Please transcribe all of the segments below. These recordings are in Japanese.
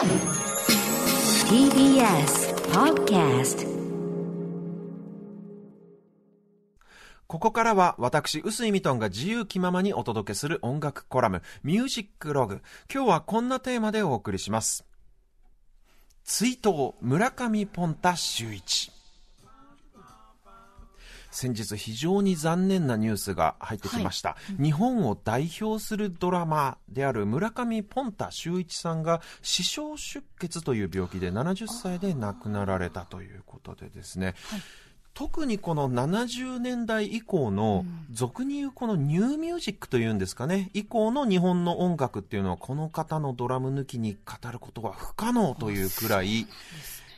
TBS Podcast ここからは私、臼井ミトンが自由気ままにお届けする音楽コラム、ミュージックログ。今日はこんなテーマでお送りします。追悼、村上ポンタ秀一。先日非常に残念なニュースが入ってきました、日本を代表するドラマーである村上ポンタ秀一さんが視床出血という病気で70歳で亡くなられたということでですね、特にこの70年代以降の、俗に言うこのニューミュージックというんですかね、以降の日本の音楽っていうのは、この方のドラム抜きに語ることは不可能というくらい、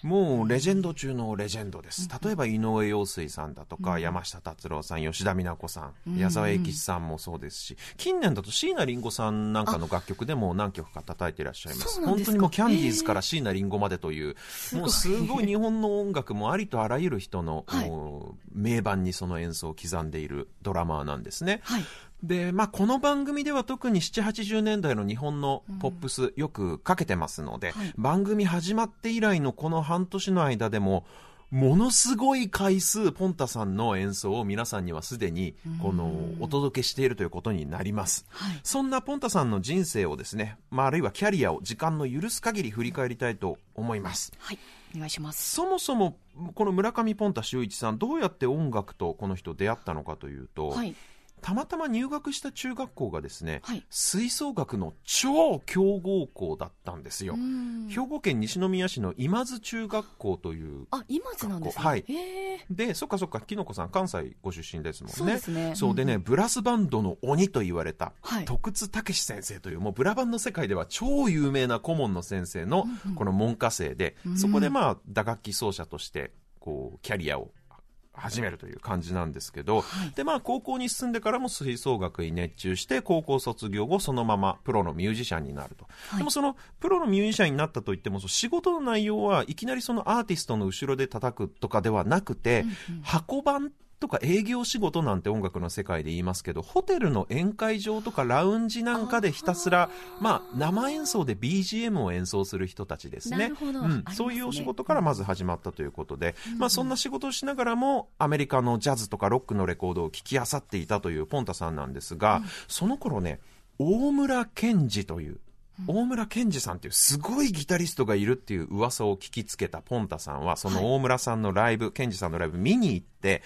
もうレジェンド中のレジェンドです。例えば井上陽水さんだとか、山下達郎さん、吉田美奈子さん、矢沢永吉さんもそうですし、近年だと椎名林檎さんなんかの楽曲でも何曲か叩いていらっしゃいます。すか本当にもうキャンディーズから椎名林檎までという、もうすごい日本の音楽もありとあらゆる人の、名盤にその演奏を刻んでいるドラマーなんですね。はい。で、まあ、この番組では特に7、80年代の日本のポップスよくかけてますので、はい番組始まって以来のこの半年の間でも、ものすごい回数、ポンタさんの演奏を皆さんにはすでに、この、お届けしているということになります。はい。そんなポンタさんの人生をですね、まあ、あるいはキャリアを時間の許す限り振り返りたいと思います。はい。お願いします。そもそも、この村上ポンタ秀一さん、どうやって音楽とこの人出会ったのかというと、はい。たまたま入学した中学校がですね、はい吹奏楽の超強豪校だったんですよ。うん兵庫県西宮市の今津中学校という。あ、今津なんですね。はい。で、そっかそっか、きのこさん関西ご出身ですもんね。そうですねそうでね、うんブラスバンドの鬼と言われた、はい徳津武史先生という、もうブラバンの世界では超有名な顧問の先生の、この門下生で、そこでまあ、打楽器奏者として、こう、キャリアを始めるという感じなんですけど、で、まあ、高校に進んでからも吹奏楽に熱中して、高校卒業後、そのままプロのミュージシャンになると。はい。でもその、プロのミュージシャンになったといっても、その仕事の内容はいきなりそのアーティストの後ろで叩くとかではなくて、箱番とか営業仕事なんて音楽の世界で言いますけど、ホテルの宴会場とかラウンジなんかでひたすら、まあ、生演奏で BGM を演奏する人たちですね。なるほど。うん。そういうお仕事からまず始まったということで、まあそんな仕事をしながらも、アメリカのジャズとかロックのレコードを聴き漁っていたというポンタさんなんですが、その頃ね、大村健二という、大村健二さんっていうすごいギタリストがいるっていう噂を聞きつけたポンタさんは、その大村さんのライブ、健二さんのライブ見に行って、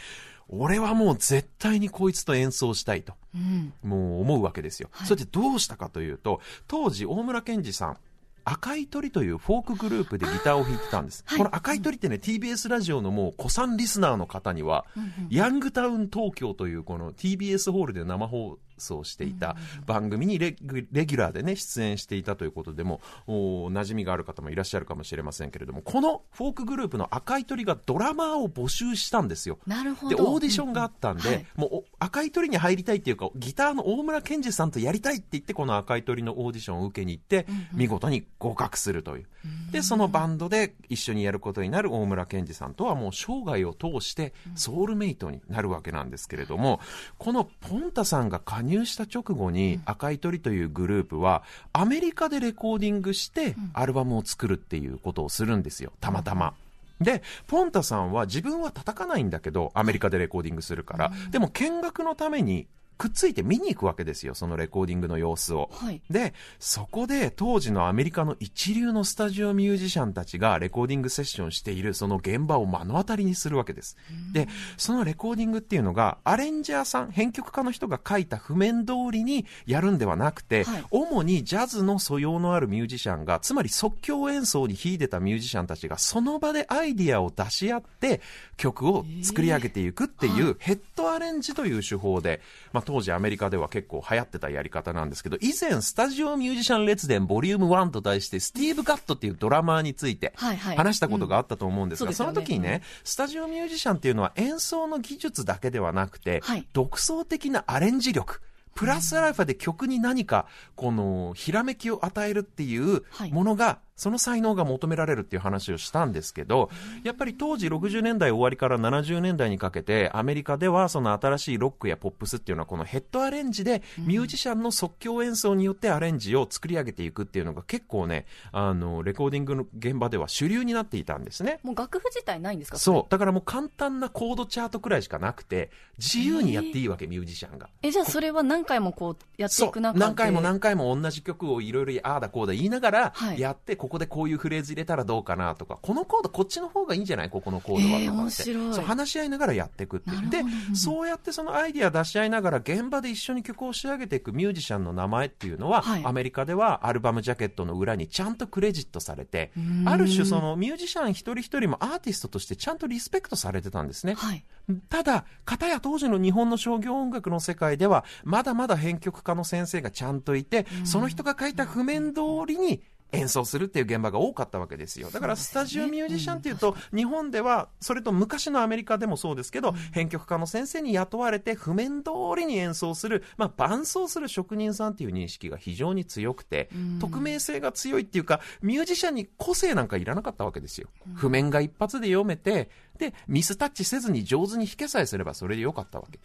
俺はもう絶対にこいつと演奏したいと。うん。もう思うわけですよ。それでどうしたかというと、当時大村憲司さん、赤い鳥というフォークグループでギターを弾いてたんです。はいこの赤い鳥ってね、TBS ラジオのもう古参リスナーの方には、ヤングタウン東京というこの TBS ホールで生放送していた番組にレギレギュラーでね、出演していたということでも、お馴染みがある方もいらっしゃるかもしれませんけれども、このフォークグループの赤い鳥がドラマーを募集したんですよ。で、なるほど。オーディションがあったんで、うんはいもうお赤い鳥に入りたいっていうか、ギターの大村憲司さんとやりたいって言って、この赤い鳥のオーディションを受けに行って、見事に合格するという。で、そのバンドで一緒にやることになる大村健二さんとはもう生涯を通してソウルメイトになるわけなんですけれども、このポンタさんが加入した直後に赤い鳥というグループはアメリカでレコーディングしてアルバムを作るっていうことをするんですよ、たまたま。で、ポンタさんは自分は叩かないんだけど、アメリカでレコーディングするから、でも見学のためにくっついて見に行くわけですよ、そのレコーディングの様子を。はい。で、そこで当時のアメリカの一流のスタジオミュージシャンたちがレコーディングセッションしているその現場を目の当たりにするわけです。で、そのレコーディングっていうのが、アレンジャーさん、編曲家の人が書いた譜面通りにやるんではなくて、はい。主にジャズの素養のあるミュージシャンが、つまり即興演奏に秀でたミュージシャンたちが、その場でアイディアを出し合って、曲を作り上げていくっていう、ヘッドアレンジという手法で、まあ当時アメリカでは結構流行ってたやり方なんですけど、以前、スタジオミュージシャン列伝ボリューム1と題して、スティーブ・ガットっていうドラマーについて話したことがあったと思うんですが、うん。その時にね、スタジオミュージシャンっていうのは演奏の技術だけではなくて、はい。独創的なアレンジ力、プラスアルファで曲に何か、この、ひらめきを与えるっていうはい。ものがその才能が求められるっていう話をしたんですけど、やっぱり当時60年代終わりから70年代にかけて、アメリカではその新しいロックやポップスっていうのはこのヘッドアレンジでミュージシャンの即興演奏によってアレンジを作り上げていくっていうのが結構ね、あの、レコーディングの現場では主流になっていたんですね。もう楽譜自体ないんですか？そう。だからもう簡単なコードチャートくらいしかなくて、自由にやっていいわけ、ミュージシャンが。え、じゃあそれは何回もこうやっていく中で何回も何回も同じ曲をいろいろああだこうだ言いながらはいやって、ここでこういうフレーズ入れたらどうかなとか、このコードこっちの方がいいんじゃない？ここのコードはえーとかって、面白い。そう話し合いながらやっていくって。でそうやってそのアイディア出し合いながら現場で一緒に曲を仕上げていくミュージシャンの名前っていうのは、はい。アメリカではアルバムジャケットの裏にちゃんとクレジットされてん。ある種そのミュージシャン一人一人もアーティストとしてちゃんとリスペクトされてたんですね。はい。ただ、片や当時の日本の商業音楽の世界では、まだまだ編曲家の先生がちゃんといて、その人が書いた譜面通りに演奏するっていう現場が多かったわけですよ。だから、スタジオミュージシャンっていうと、日本では、それと昔のアメリカでもそうですけど、編曲家の先生に雇われて、譜面通りに演奏する、まあ、伴奏する職人さんっていう認識が非常に強くて、匿名性が強いっていうか、ミュージシャンに個性なんかいらなかったわけですよ。譜面が一発で読めて、で、ミスタッチせずに上手に弾けさえすればそれでよかったわけ。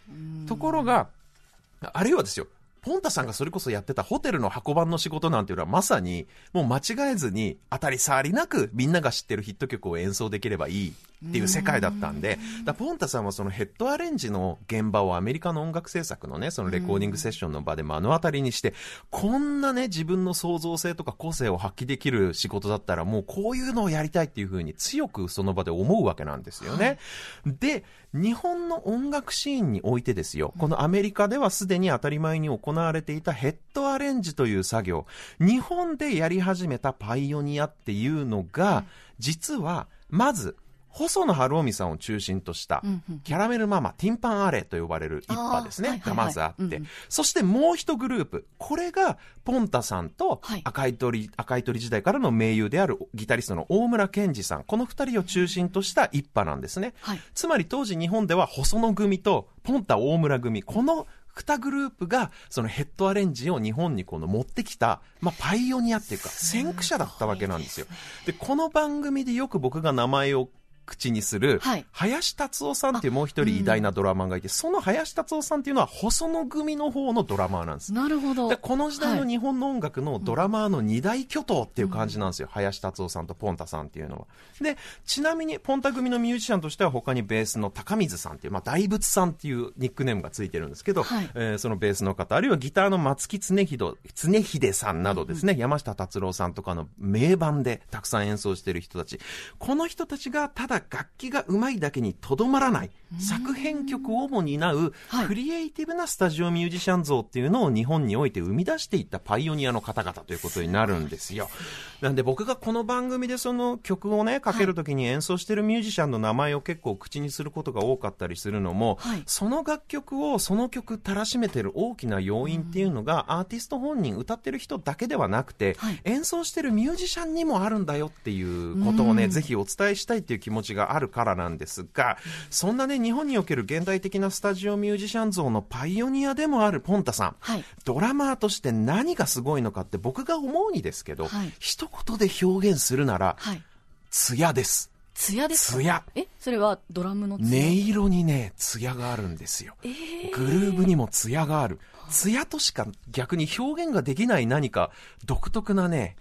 ところが、あるいはですよ、ポンタさんがそれこそやってたホテルの箱番の仕事なんていうのはまさに、もう間違えずに当たり障りなくみんなが知ってるヒット曲を演奏できればいいっていう世界だったんで、だポンタさんはそのヘッドアレンジの現場をアメリカの音楽制作のね、そのレコーディングセッションの場で目の当たりにして、こんなね、自分の創造性とか個性を発揮できる仕事だったらもうこういうのをやりたいっていうふうに強くその場で思うわけなんですよね。で、日本の音楽シーンにおいてですよ、このアメリカではすでに当たり前に行われていたヘッドアレンジという作業、日本でやり始めたパイオニアっていうのが、実は、まず、細野晴臣さんを中心としたキャラメルママ、ティンパンアレと呼ばれる一派ですね、がまずあって、そしてもう一グループ、これが、ポンタさんとはい、赤い鳥、赤い鳥時代からの盟友であるギタリストの大村健二さん、この二人を中心とした一派なんですね。はい。つまり当時日本では細野組とポンタ大村組、この2グループがそのヘッドアレンジを日本にこの持ってきた、まあ、パイオニアっていうか先駆者だったわけなんですよ。で、この番組でよく僕が名前を口にする、はい林達夫さんっていうもう一人偉大なドラマーがいて、その林達夫さんっていうのは細野組の方のドラマーなんです。なるほど。でこの時代のはい日本の音楽のドラマーの二大巨頭っていう感じなんですよ。林達夫さんとポンタさんっていうのは。で、ちなみにポンタ組のミュージシャンとしては他にベースの高水さんっていう、まあ大仏さんっていうニックネームがついてるんですけど、はいえーそのベースの方、あるいはギターの松木常秀常秀さんなどですね、山下達郎さんとかの名盤でたくさん演奏してる人たち。この人たちがただ楽器が上手いだけにとどまらない、作編曲をも担うはい。クリエイティブなスタジオミュージシャン像っていうのを日本において生み出していったパイオニアの方々ということになるんですよ。なんで僕がこの番組でその曲をね、かけるときに演奏してるミュージシャンの名前を結構口にすることが多かったりするのも、はい。その楽曲をその曲たらしめてる大きな要因っていうのが、アーティスト本人歌ってる人だけではなくて、はい。演奏してるミュージシャンにもあるんだよっていうことをね、ぜひお伝えしたいっていう気持ちがあるからなんですが、そんなね、日本における現代的なスタジオミュージシャン像のパイオニアでもあるポンタさん。はいドラマーとして何がすごいのかって僕が思うにですけど、はい一言で表現するなら、はい。艶です。艶ですか？艶。え、それはドラムの艶音色にね、艶があるんですよ。えーグルーブにも艶がある。艶としか逆に表現ができない何か独特なね、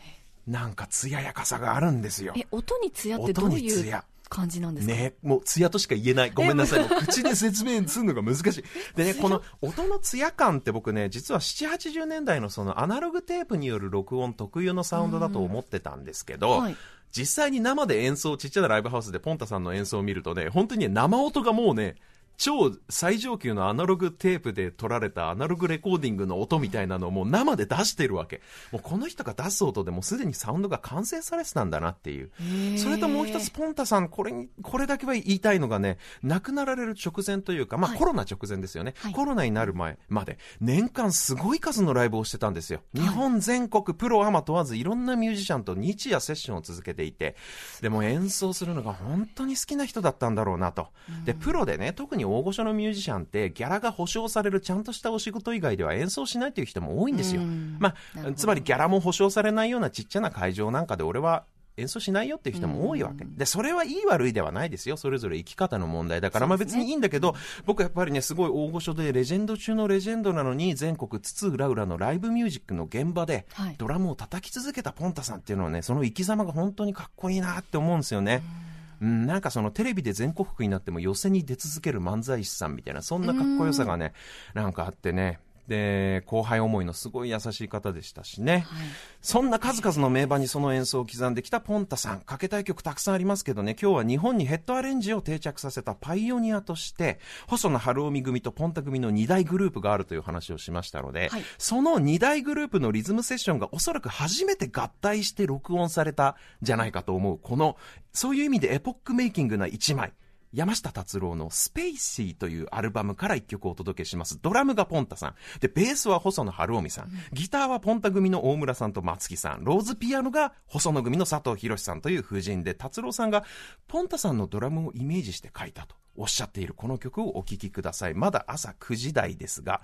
なんか艶やかさがあるんですよ。え、音に艶ってどう音にいう艶感じなんですか？ね、もう艶としか言えない。ごめんなさい。もう口で説明するのが難しい。でね、この音の艶感って僕ね、実は7、80年代のそのアナログテープによる録音特有のサウンドだと思ってたんですけど、はい実際に生で演奏、ちっちゃなライブハウスでポンタさんの演奏を見るとね、本当にね、生音がもうね、超最上級のアナログテープで撮られたアナログレコーディングの音みたいなのをもう生で出してるわけ。もうこの人が出す音でもうすでにサウンドが完成されてたんだなっていう。それともう一つ、ポンタさん、これに、これだけは言いたいのがね、亡くなられる直前というか、まあ、はいコロナ直前ですよね、はいコロナになる前まで、年間すごい数のライブをしてたんですよ。日本全国、プロアマ問わず、いろんなミュージシャンと日夜セッションを続けていて、でも演奏するのが本当に好きな人だったんだろうなと。で、プロでね、特に大御所のミュージシャンってギャラが保証されるちゃんとしたお仕事以外では演奏しないという人も多いんですよ。うんまあ、つまりギャラも保証されないようなちっちゃな会場なんかで俺は演奏しないよっていう人も多いわけ。で、それはいい悪いではないですよ。それぞれ生き方の問題だから、まあ別にいいんだけど、僕やっぱりね、すごい大御所でレジェンド中のレジェンドなのに、全国津々浦々のライブミュージックの現場ではい、ドラムを叩き続けたポンタさんっていうのはね、その生き様が本当にかっこいいなって思うんですよね。うん、なんかそのテレビで全国区になっても寄せに出続ける漫才師さんみたいな、そんなかっこよさがね、なんかあってね。で、後輩思いのすごい優しい方でしたしね。はいそんな数々の名盤にその演奏を刻んできたポンタさん、かけたい曲たくさんありますけどね、今日は日本にヘッドアレンジを定着させたパイオニアとして、細野晴臣組とポンタ組の2大グループがあるという話をしましたので、はいその2大グループのリズムセッションがおそらく初めて合体して録音されたんじゃないかと思う、この、そういう意味でエポックメイキングな1枚。山下達郎のスペイシーというアルバムから一曲をお届けします。ドラムがポンタさん。で、ベースは細野晴臣さん。ギターはポンタ組の大村さんと松木さん。ローズピアノが細野組の佐藤博さんという夫人で、達郎さんがポンタさんのドラムをイメージして書いたとおっしゃっているこの曲をお聴きください。まだ朝9時台ですが、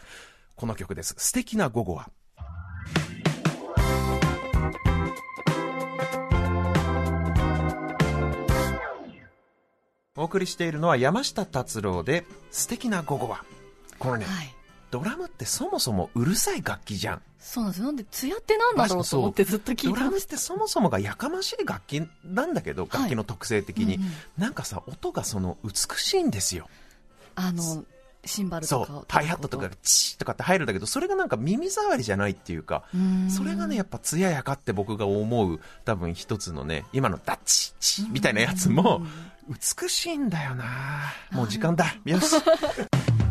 この曲です。素敵な午後は。お送りしているのは山下達郎で素敵な午後は。これね、はい。ドラムってそもそもうるさい楽器じゃん。そうなんですよ。なんで、艶ってなんだろうと思ってずっと聞いドラムってそもそもがやかましい楽器なんだけど、楽器の特性的に。うんうんなんかさ、音がその美しいんですよ。あの、シンバルそうとかを。。ハイハットとかがチーとかって入るんだけど、それがなんか耳障りじゃないっていうか、うんそれがね、やっぱ艶やかって僕が思う、多分一つのね、今のダッチチみたいなやつも、美しいんだよなもう時間だ。よし。